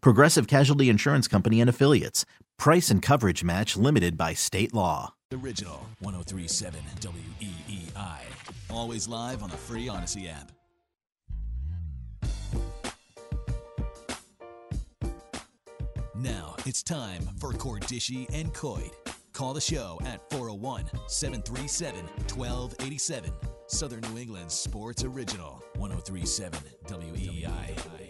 Progressive Casualty Insurance Company and Affiliates. Price and coverage match limited by state law. Original 1037 WEEI. Always live on the free Odyssey app. Now it's time for Cordischi and Coit. Call the show at 401 737 1287. Southern New England Sports Original 1037 WEEI.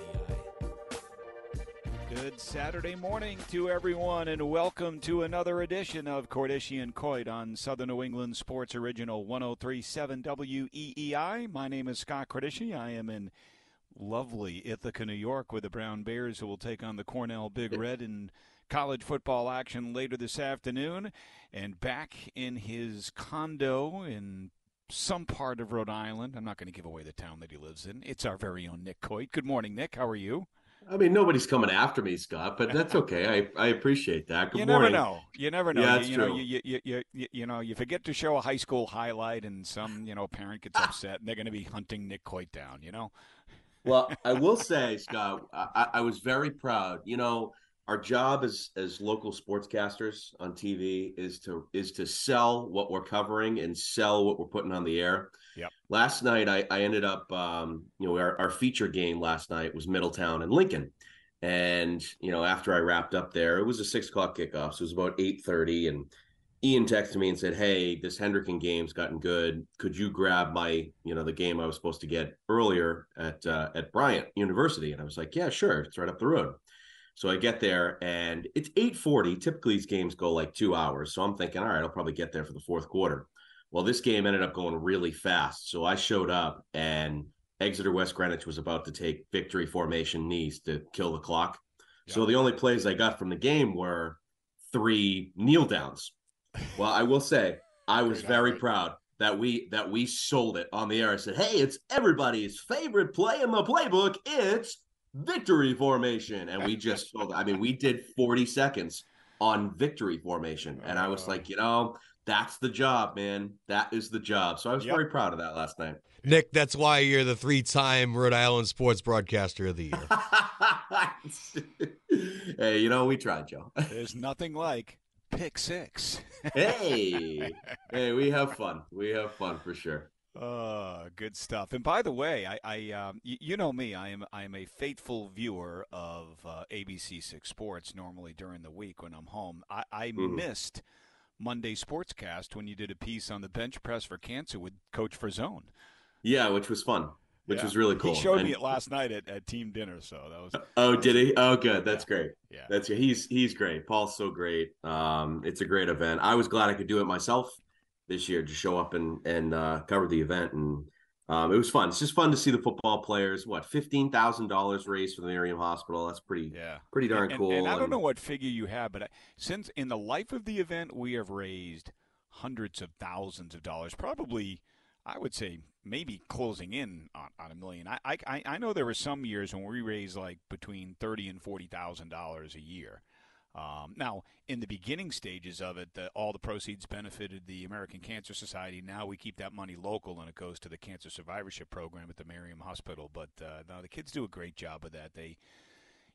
Good Saturday morning to everyone, and welcome to another edition of Cordischi and Coit on Southern New England Sports Original 1037 WEEI. My name is Scott Cordischi. I am in lovely Ithaca, New York, with the Brown Bears, who will take on the Cornell Big Red in college football action later this afternoon. And back in his condo in some part of Rhode Island. I'm not going to give away the town that he lives in. It's our very own Nick Coit. Good morning, Nick. How are you? I mean, nobody's coming after me, Scott, but that's okay. I, I appreciate that. Good you morning. never know. You never know. Yeah, you, you know, true. you, you, you, you, you know, you forget to show a high school highlight, and some you know parent gets upset, and they're going to be hunting Nick Coit down. You know. Well, I will say, Scott, I, I was very proud. You know, our job as as local sportscasters on TV is to is to sell what we're covering and sell what we're putting on the air. Yep. Last night, I, I ended up, um, you know, our, our feature game last night was Middletown and Lincoln, and you know, after I wrapped up there, it was a six o'clock kickoff, so it was about eight thirty, and Ian texted me and said, "Hey, this Hendricken game's gotten good. Could you grab my, you know, the game I was supposed to get earlier at uh, at Bryant University?" And I was like, "Yeah, sure. It's right up the road." So I get there and it's 8:40. Typically these games go like 2 hours. So I'm thinking, "All right, I'll probably get there for the fourth quarter." Well, this game ended up going really fast. So I showed up and Exeter West Greenwich was about to take victory formation knees to kill the clock. So the only plays I got from the game were three kneel downs. Well, I will say I was very proud that we that we sold it on the air. I said, "Hey, it's everybody's favorite play in the playbook. It's victory formation." And we just sold, I mean, we did 40 seconds on victory formation. Oh, and I was like, you know, that's the job, man. That is the job. So I was Yep. very proud of that last night. Nick, that's why you're the three-time Rhode Island Sports Broadcaster of the Year. hey, you know, we tried, Joe. There's nothing like pick six. hey, hey, we have fun. We have fun for sure. Uh, good stuff. And by the way, I, I um, y- you know me, I am I am a faithful viewer of uh, ABC Six Sports. Normally during the week when I'm home, I, I Mhm. missed Monday Sportscast when you did a piece on the bench press for cancer with Coach Frazone. Yeah, which was fun, which Yeah. was really cool. He showed And- me it last night at, at team dinner, so that was Oh, did he? Oh, good. That's great. yeah. That's he's he's great. Paul's so great. Um, it's a great event. I was glad I could do it myself this year to show up and and uh, cover the event, and um, it was fun. It's just fun to see the football players. What fifteen thousand dollars raised for the Miriam Hospital? That's pretty Yeah. pretty darn and, cool. And I don't and- know what figure you have, but I, since in the life of the event, we have raised hundreds of thousands of dollars. Probably, I would say, maybe closing in on, on a million. I, I I know there were some years when we raised like between thirty and forty thousand dollars a year. Um, now, in the beginning stages of it, the, all the proceeds benefited the American Cancer Society. Now we keep that money local, and it goes to the Cancer Survivorship Program at the Miriam Hospital. But uh, no, the kids do a great job of that. They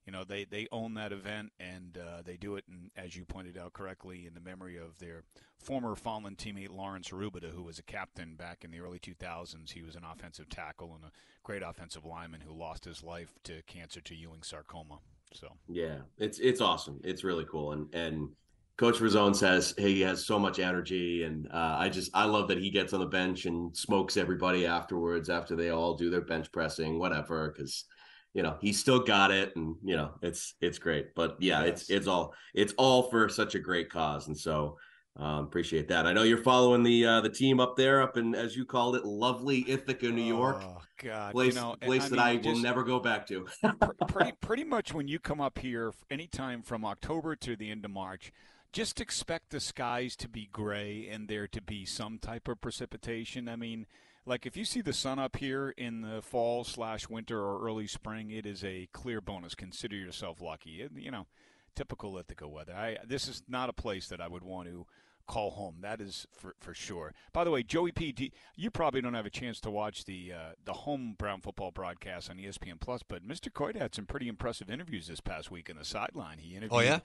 you know they they own that event and uh, they do it in, as you pointed out correctly in the memory of their former fallen teammate Lawrence Arubita who was a captain back in the early 2000s he was an offensive tackle and a great offensive lineman who lost his life to cancer to Ewing sarcoma So Yeah, it's it's awesome. It's really cool, and and Coach Rizzone says hey, he has so much energy, and uh, I just I love that he gets on the bench and smokes everybody afterwards after they all do their bench pressing, whatever, because you know he's still got it, and you know it's it's great. But yeah, it's it's all it's all for such a great cause, and so. Um, appreciate that. I know you're following the uh, the team up there, up in as you called it, lovely Ithaca, New York, Oh God, place you know, place that mean, I will just- never go back to. pretty pretty much when you come up here anytime from October to the end of March, just expect the skies to be gray and there to be some type of precipitation. I mean, like if you see the sun up here in the fall slash winter or early spring, it is a clear bonus. Consider yourself lucky. It- you know, typical Ithaca weather. I this is not a place that I would want to call home. That is for for sure. By the way, Joey P, do, you probably don't have a chance to watch the uh, the home Brown football broadcast on ESPN Plus, but Mr. Coit had some pretty impressive interviews this past week in the sideline. He interviewed. Oh, yeah?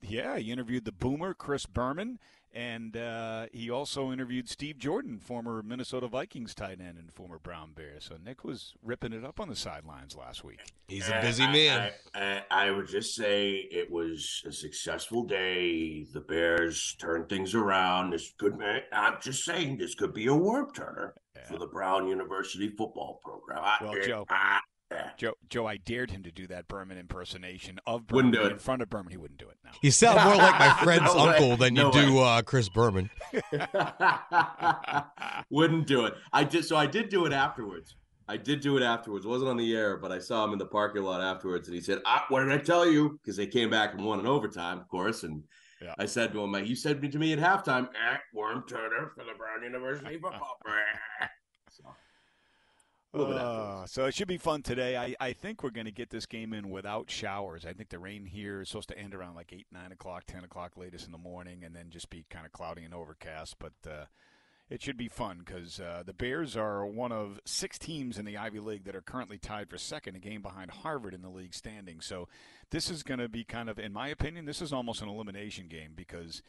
Yeah, he interviewed the boomer Chris Berman, and uh, he also interviewed Steve Jordan, former Minnesota Vikings tight end and former Brown Bear. So Nick was ripping it up on the sidelines last week. He's a busy man. I, I, I would just say it was a successful day. The Bears turned things around. This could, I'm just saying, this could be a worm turner for the Brown University football program. I, Well, Joe. I- yeah. Joe, Joe, I dared him to do that Berman impersonation of Wouldn't Berman do it. in front of Berman. He wouldn't do it. No. You sound more like my friend's No way. uncle than you No do uh, Chris Berman. Wouldn't do it. I did. So I did do it afterwards. I did do it afterwards. It wasn't on the air, but I saw him in the parking lot afterwards, and he said, ah, "What did I tell you?" Because they came back and won in overtime, of course. And Yeah. I said to him, "You said to me at halftime, eh, worm turner for the Brown University football." so, a little bit Uh, so it should be fun today. I, I think we're going to get this game in without showers. I think the rain here is supposed to end around like 8, 9 o'clock, 10 o'clock latest in the morning, and then just be kind of cloudy and overcast. But uh, it should be fun because uh, the Bears are one of six teams in the Ivy League that are currently tied for second, a game behind Harvard in the league standing. So this is going to be kind of, in my opinion, this is almost an elimination game because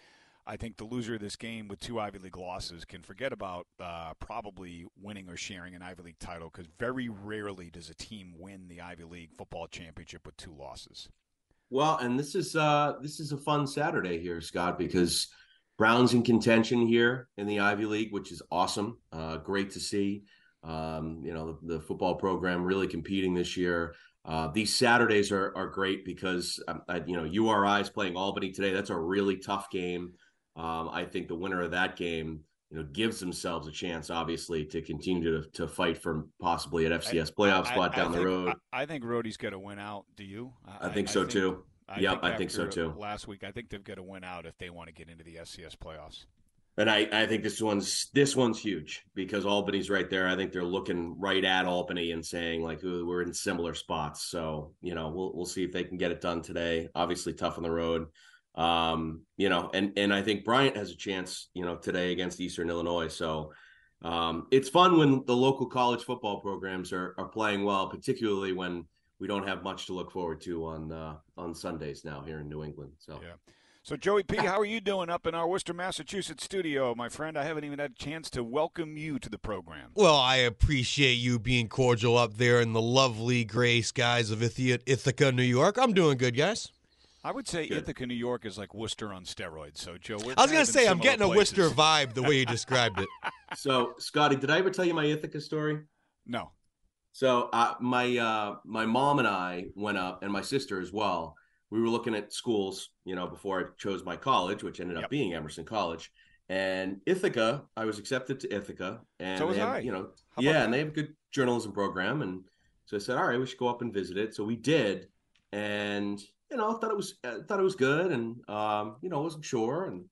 I think the loser of this game with two Ivy League losses can forget about uh, probably winning or sharing an Ivy League title because very rarely does a team win the Ivy League football championship with two losses. Well, and this is uh this is a fun Saturday here, Scott, because Brown's in contention here in the Ivy League, which is awesome. Uh, great to see. Um, you know, the, the football program really competing this year. Uh, these Saturdays are are great because um, I, you know URI is playing Albany today. That's a really tough game. Um, I think the winner of that game, you know, gives themselves a chance, obviously, to continue to to fight for possibly an FCS playoff spot I- I down the think- road. I, I think Rhody's going to win out. Do you? I, think so too. Yep, I think so too. Last week, I think they've got to win out if they want to get into the FCS playoffs. And I, I think this one's this one's huge because Albany's right there. I think they're looking right at Albany and saying like we're in similar spots. So you know we'll we'll see if they can get it done today. Obviously tough on the road, um, you know, and and I think Bryant has a chance you know today against Eastern Illinois. So um, it's fun when the local college football programs are are playing well, particularly when we don't have much to look forward to on uh, on Sundays now here in New England. So Yeah. So Joey P, how are you doing up in our Worcester, Massachusetts studio, my friend? I haven't even had a chance to welcome you to the program. Well, I appreciate you being cordial up there in the lovely gray skies of Ithaca, Ithaca, New York. I'm doing good, guys. I would say Good. Ithaca, New York is like Worcester on steroids. So Joe, we're I was going to say, I'm similar getting a places. Worcester vibe the way you described it. so Scotty, did I ever tell you my Ithaca story? No. So uh, my uh, my mom and I went up, and my sister as well. We were looking at schools, you know, before I chose my college, which ended up Yep. being Emerson College. And Ithaca, I was accepted to Ithaca, and So was have, I. you know, How about yeah, that? and they have a good journalism program. And so I said, all right, we should go up and visit it. So we did, and you know, thought it was uh, thought it was good, and um, you know, wasn't sure, and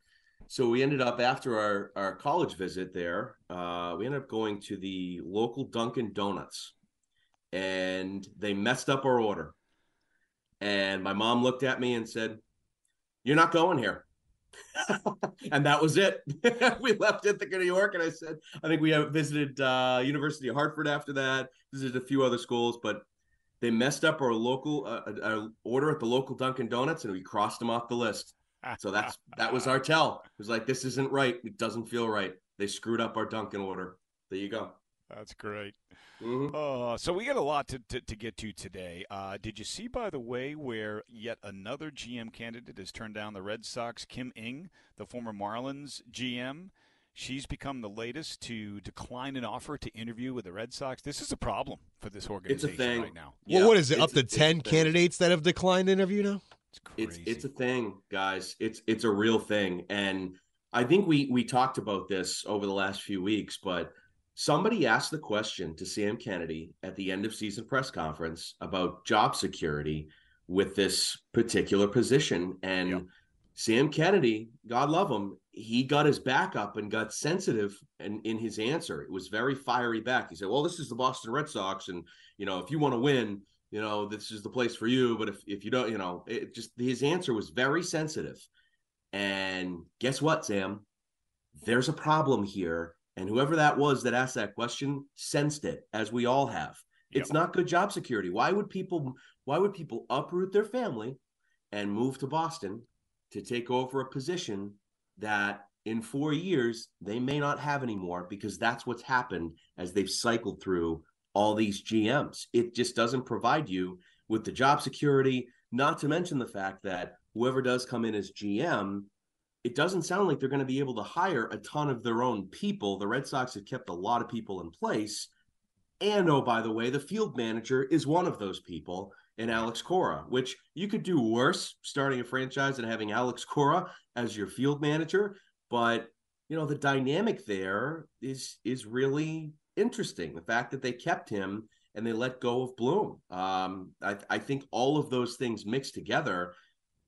so we ended up after our our college visit there, uh, we ended up going to the local Dunkin' Donuts, and they messed up our order. And my mom looked at me and said, "You're not going here." and that was it. we left Ithaca, New York, and I said, I think we have visited uh, University of Hartford after that, visited a few other schools, but they messed up our local uh, our order at the local Dunkin' Donuts, and we crossed them off the list. So that's that was our tell. It was like this isn't right. It doesn't feel right. They screwed up our Dunkin' order. There you go. That's great. Mhm. Uh, so we got a lot to, to, to get to today. Uh, did you see, by the way, where yet another GM candidate has turned down the Red Sox? Kim Ng, the former Marlins GM, she's become the latest to decline an offer to interview with the Red Sox. This is a problem for this organization thing. right now. Yeah, well, what is it? it's Up to ten candidates that have declined interview now. It's crazy. It's it's a thing, guys. It's it's a real thing, and I think we we talked about this over the last few weeks. But somebody asked the question to Sam Kennedy at the end of season press conference about job security with this particular position, and Yep. Sam Kennedy, God love him, he got his back up and got sensitive in, in his answer. It was very fiery back. He said, Well, this is the Boston Red Sox, and you know, if you want to win, you know, this is the place for you. But if if you don't, you know, it just his answer was very sensitive. And guess what, Sam? There's a problem here. And whoever that was that asked that question sensed it, as we all have. It's Yep. not good job security. Why would people why would people uproot their family and move to Boston to take over a position that in four years they may not have anymore because that's what's happened as they've cycled through all these GMs. It just doesn't provide you with the job security, not to mention the fact that whoever does come in as GM, it doesn't sound like they're going to be able to hire a ton of their own people. The Red Sox have kept a lot of people in place. And oh, by the way, the field manager is one of those people in Alex Cora, which you could do worse starting a franchise and having Alex Cora as your field manager. But you know, the dynamic there is is really interesting. The fact that they kept him and they let go of Bloom. Um, I, I think all of those things mixed together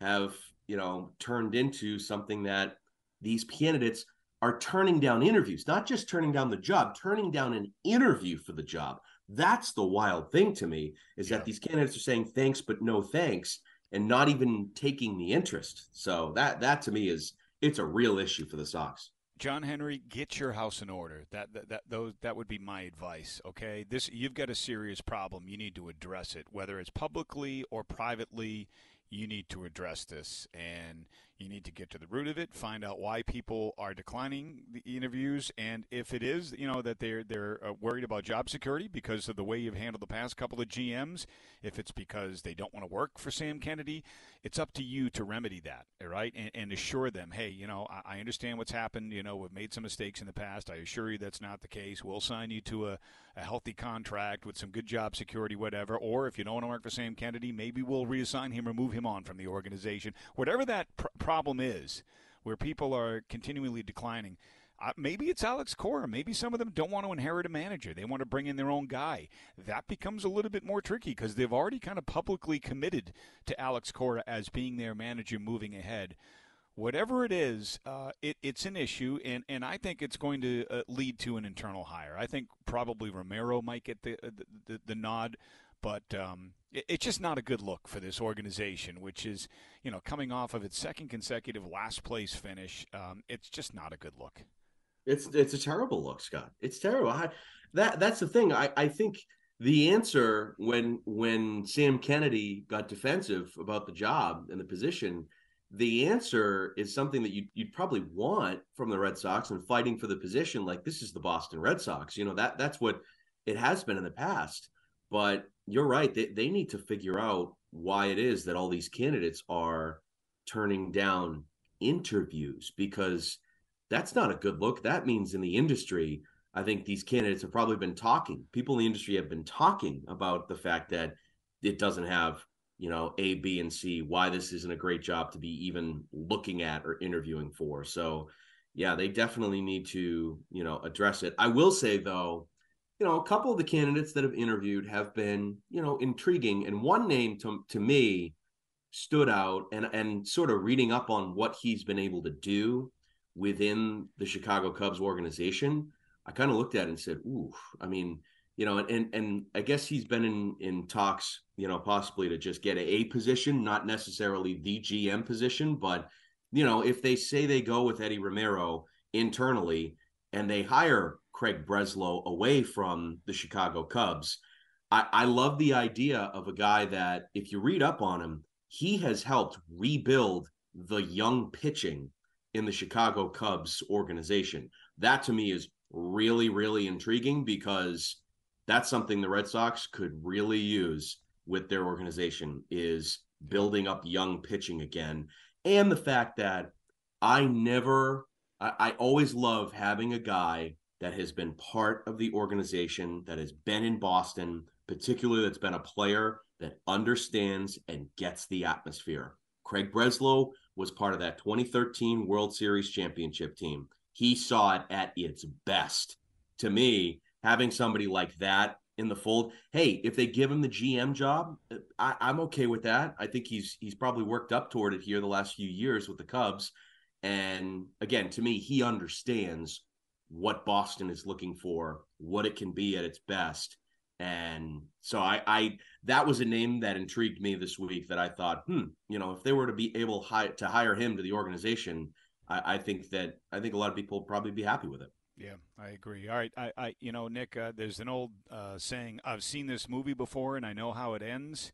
have, you know, turned into something that these candidates are turning down interviews, not just turning down the job, turning down an interview for the job. That's the wild thing to me is Yeah. that these candidates are saying thanks but no thanks and not even taking the interest. So that that to me is it's a real issue for the Sox. John Henry, get your house in order. That that that those that would be my advice. Okay, this you've got a serious problem. You need to address it, whether it's publicly or privately. You need to address this, and you need to get to the root of it. Find out why people are declining the interviews, and if it is, you know, that they're they're uh, worried about job security because of the way you've handled the past couple of GMs. If it's because they don't want to work for Sam Kennedy, it's up to you to remedy that, right, and, and assure them, hey, you know, I, I understand what's happened. You know, we've made some mistakes in the past. I assure you that's not the case. We'll sign you to a, a healthy contract with some good job security, whatever. Or if you don't want to work for Sam Kennedy, maybe we'll reassign him or move him on from the organization. Whatever that pr- problem is, where people are continually declining. Uh, maybe it's Alex Cora. Maybe some of them don't want to inherit a manager. They want to bring in their own guy. That becomes a little bit more tricky because they've already kind of publicly committed to Alex Cora as being their manager moving ahead. Whatever it is, uh, it, it's an issue, and, and I think it's going to uh, lead to an internal hire. I think probably Romero might get the the, the, the nod, but um, it, it's just not a good look for this organization, which is you know coming off of its second consecutive last place finish. Um, it's just not a good look. It's it's a terrible look, Scott. It's terrible. I, that that's the thing. I I think the answer when when Sam Kennedy got defensive about the job and the position, the answer is something that you you'd probably want from the Red Sox and fighting for the position. Like this is the Boston Red Sox. You know that that's what it has been in the past. But you're right. They they need to figure out why it is that all these candidates are turning down interviews because that's not a good look. That means in the industry, I think these candidates have probably been talking. People in the industry have been talking about the fact that it doesn't have, you know, A, B, and C, why this isn't a great job to be even looking at or interviewing for. So, yeah, they definitely need to, you know, address it. I will say, though, you know, a couple of the candidates that have interviewed have been, you know, intriguing. And one name to, to me stood out and, and sort of reading up on what he's been able to do within the Chicago Cubs organization, I kind of looked at it and said, "Ooh, I mean, you know, and and, and I guess he's been in in talks, you know, possibly to just get a, a position, not necessarily the GM position, but you know, if they say they go with Eddie Romero internally and they hire Craig Breslow away from the Chicago Cubs, I, I love the idea of a guy that, if you read up on him, he has helped rebuild the young pitching in the Chicago Cubs organization. That to me is really, really intriguing because that's something the Red Sox could really use with their organization is building up young pitching again. And the fact that I never, I, I always love having a guy that has been part of the organization, that has been in Boston, particularly that's been a player that understands and gets the atmosphere. Craig Breslow was part of that 2013 World Series championship team. He saw it at its best. To me, having somebody like that in the fold, hey, if they give him the GM job, I, I'm okay with that. I think he's he's probably worked up toward it here the last few years with the Cubs. And again, to me, he understands what Boston is looking for, what it can be at its best. And so I, I that was a name that intrigued me this week that I thought, hmm, you know, if they were to be able hi- to hire him to the organization, I, I think that I think a lot of people would probably be happy with it. Yeah, I agree. All right, I, I you know, Nick, uh, there's an old uh, saying, I've seen this movie before and I know how it ends.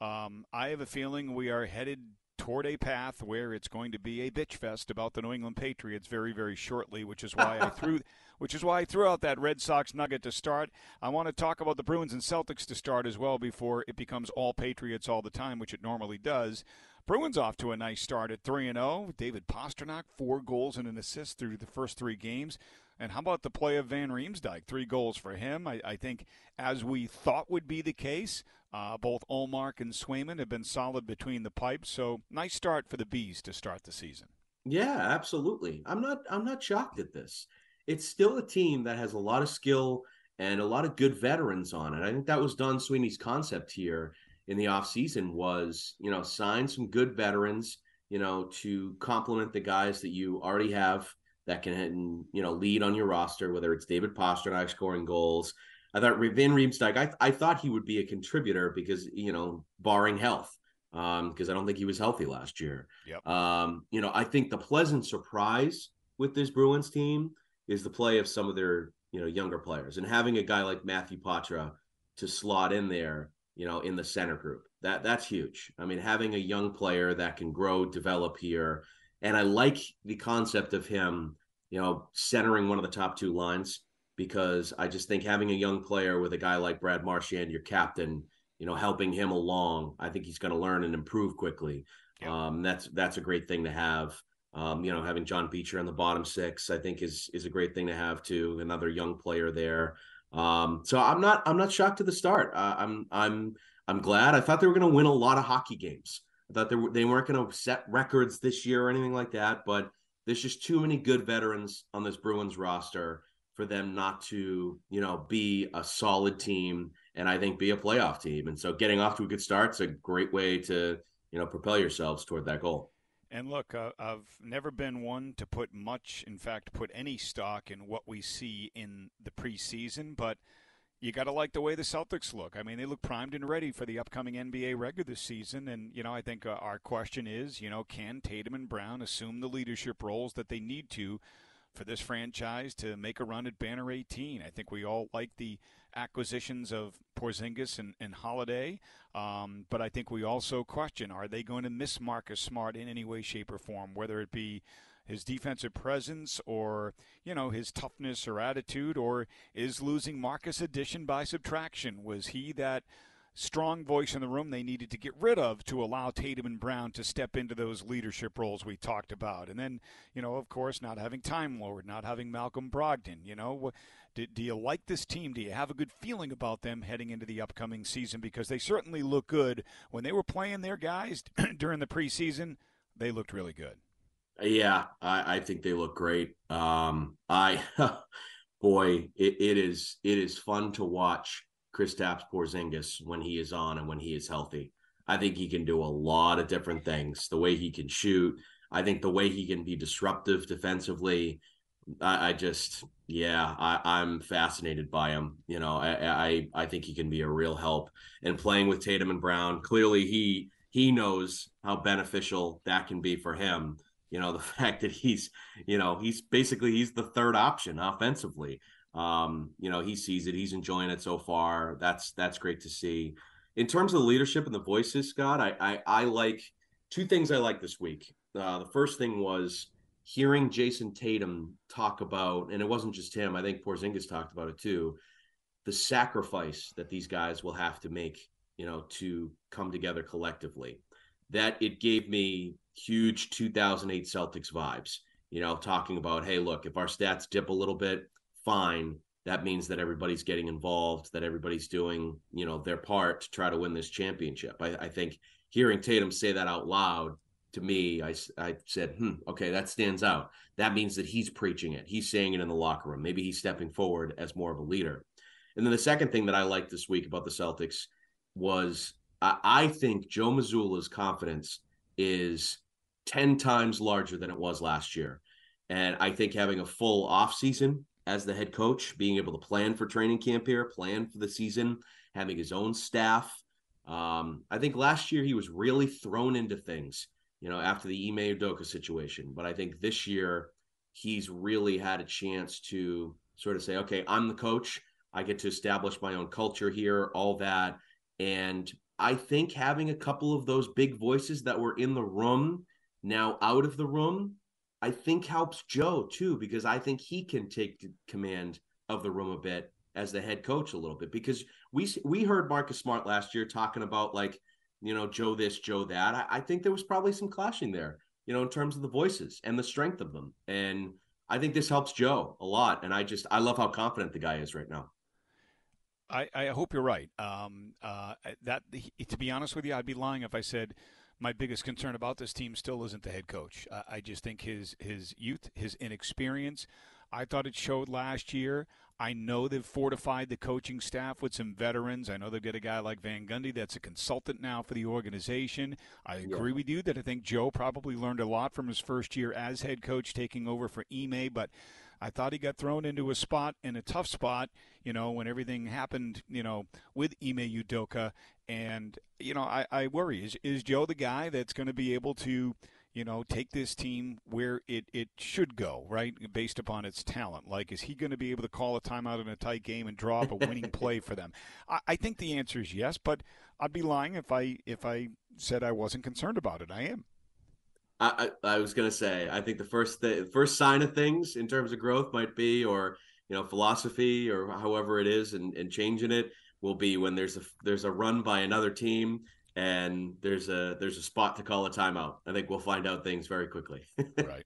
Um, I have a feeling we are headed toward a path where it's going to be a bitch fest about the New England Patriots very, very shortly, which is why I threw which is why I threw out that Red Sox nugget to start. I want to talk about the Bruins and Celtics to start as well before it becomes all Patriots all the time, which it normally does. Bruins off to a nice start at 3 and 0. David Pastrnak, four goals and an assist through the first three games. And how about the play of Van Riemsdyk? Three goals for him. I, I think, as we thought would be the case, uh, both Ullmark and Swayman have been solid between the pipes. So nice start for the Bees to start the season. Yeah, absolutely. I'm not. I'm not shocked at this. It's still a team that has a lot of skill and a lot of good veterans on it. I think that was Don Sweeney's concept here in the offseason was, you know, sign some good veterans, you know, to complement the guys that you already have that can, you know, lead on your roster, whether it's David Pastrnak scoring goals, I thought Van Riemsdyk, I, I thought he would be a contributor because, you know, barring health, um, because I don't think he was healthy last year. Yep. Um, you know, I think the pleasant surprise with this Bruins team is the play of some of their, you know, younger players and having a guy like Matthew Poitras to slot in there, you know, in the center group. That that's huge. I mean, having a young player that can grow, develop here. And I like the concept of him, you know, centering one of the top two lines because I just think having a young player with a guy like Brad Marchand, your captain, you know, helping him along, I think he's going to learn and improve quickly. Yeah. Um, that's that's a great thing to have. Um, you know, having John Beecher on the bottom six, I think is is a great thing to have too. Another young player there. Um, so I'm not I'm not shocked to the start. Uh, I'm I'm I'm glad. I thought they were going to win a lot of hockey games. I thought they were, they weren't going to set records this year or anything like that. But there's just too many good veterans on this Bruins roster for them not to, you know, be a solid team and I think be a playoff team. And so getting off to a good start is a great way to, you know, propel yourselves toward that goal. And look, uh, I've never been one to put much, in fact, put any stock in what we see in the preseason, but you got to like the way the Celtics look. I mean, they look primed and ready for the upcoming NBA regular season. And, you know, I think uh, our question is, you know, can Tatum and Brown assume the leadership roles that they need to for this franchise to make a run at Banner 18. I think we all like the acquisitions of Porzingis and, and Holiday, um, but I think we also question: Are they going to miss Marcus Smart in any way, shape, or form? Whether it be his defensive presence or you know his toughness or attitude, or is losing Marcus addition by subtraction? Was he that? strong voice in the room they needed to get rid of to allow Tatum and Brown to step into those leadership roles we talked about. And then, you know, of course, not having Time Lord, not having Malcolm Brogdon. You know, do, do you like this team? Do you have a good feeling about them heading into the upcoming season? Because they certainly look good. When they were playing their guys during the preseason, they looked really good. Yeah, I, I think they look great. Um, I, boy, it, it is it is fun to watch Kristaps Porzingis when he is on and when he is healthy. I think he can do a lot of different things. The way he can shoot, I think the way he can be disruptive defensively. I, I just, yeah, I, am fascinated by him. You know, I, I I think he can be a real help. And playing with Tatum and Brown, clearly he he knows how beneficial that can be for him. You know, the fact that he's, you know, he's basically he's the third option offensively. Um, you know, he sees it. He's enjoying it so far. That's that's great to see. In terms of the leadership and the voices, Scott, I I, I like two things I like this week. Uh, the first thing was hearing Jayson Tatum talk about, and it wasn't just him, I think Porzingis talked about it too, the sacrifice that these guys will have to make, you know, to come together collectively. That it gave me huge 2008 Celtics vibes, you know, talking about, hey, look, if our stats dip a little bit, fine. That means that everybody's getting involved, that everybody's doing, you know, their part to try to win this championship. I, I think hearing Tatum say that out loud to me, I, I said, hmm, okay, that stands out. That means that he's preaching it. He's saying it in the locker room. Maybe he's stepping forward as more of a leader. And then the second thing that I liked this week about the Celtics was I, I think Joe Mazzulla's confidence is 10 times larger than it was last year. And I think having a full offseason as the head coach, being able to plan for training camp here, plan for the season, having his own staff. Um, I think last year he was really thrown into things you know, after the Ime Udoka situation. But I think this year he's really had a chance to sort of say, okay, I'm the coach. I get to establish my own culture here, all that. And I think having a couple of those big voices that were in the room now out of the room, I think helps Joe too, because I think he can take command of the room a bit as the head coach a little bit. Because we we heard Marcus Smart last year talking about like you know, Joe this, Joe that. I, I think there was probably some clashing there, you know, in terms of the voices and the strength of them. And I think this helps Joe a lot. And I just, I love how confident the guy is right now. I, I hope you're right. Um, uh, that to be honest with you, I'd be lying if I said my biggest concern about this team still isn't the head coach. I, I just think his his youth, his inexperience. I thought it showed last year. I know they've fortified the coaching staff with some veterans. I know they've got a guy like Van Gundy that's a consultant now for the organization. I agree yeah. with you that I think Joe probably learned a lot from his first year as head coach taking over for Ime, but I thought he got thrown into a spot in a tough spot, you know, when everything happened, you know, with Ime Udoka. And, you know, I, I worry. Is, is Joe the guy that's going to be able to – you know, take this team where it, it should go, right, based upon its talent? Like, is he going to be able to call a timeout in a tight game and draw up a winning play for them? I, I think the answer is yes, but I'd be lying if I if I said I wasn't concerned about it. I am. I, I, was to say, I think the first the first sign of things in terms of growth might be, or you know, philosophy, or however it is, and, and changing it will be when there's a there's a run by another team and there's a there's a spot to call a timeout. I think we'll find out things very quickly. right.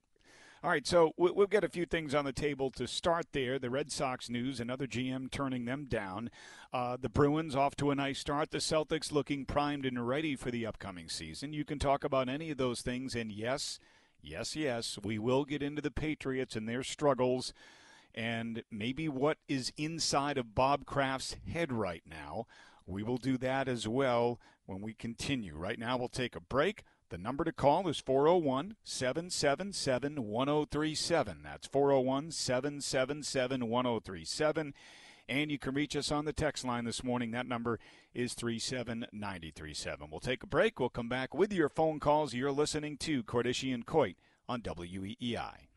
All right, so we've got a few things on the table to start there. The Red Sox news, another GM turning them down. Uh, the Bruins off to a nice start. The Celtics looking primed and ready for the upcoming season. You can talk about any of those things, and yes, yes, yes, we will get into the Patriots and their struggles and maybe what is inside of Bob Kraft's head right now. We will do that as well when we continue. Right now, we'll take a break. The number to call is 401 777 1037. That's 401 777 1037. And you can reach us on the text line this morning. That number is 37937. We'll take a break. We'll come back with your phone calls. You're listening to Cordischi and Coit on WEEI.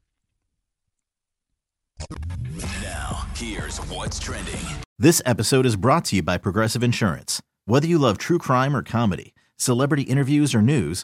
Now, here's what's trending. This episode is brought to you by Progressive Insurance. Whether you love true crime or comedy, celebrity interviews or news,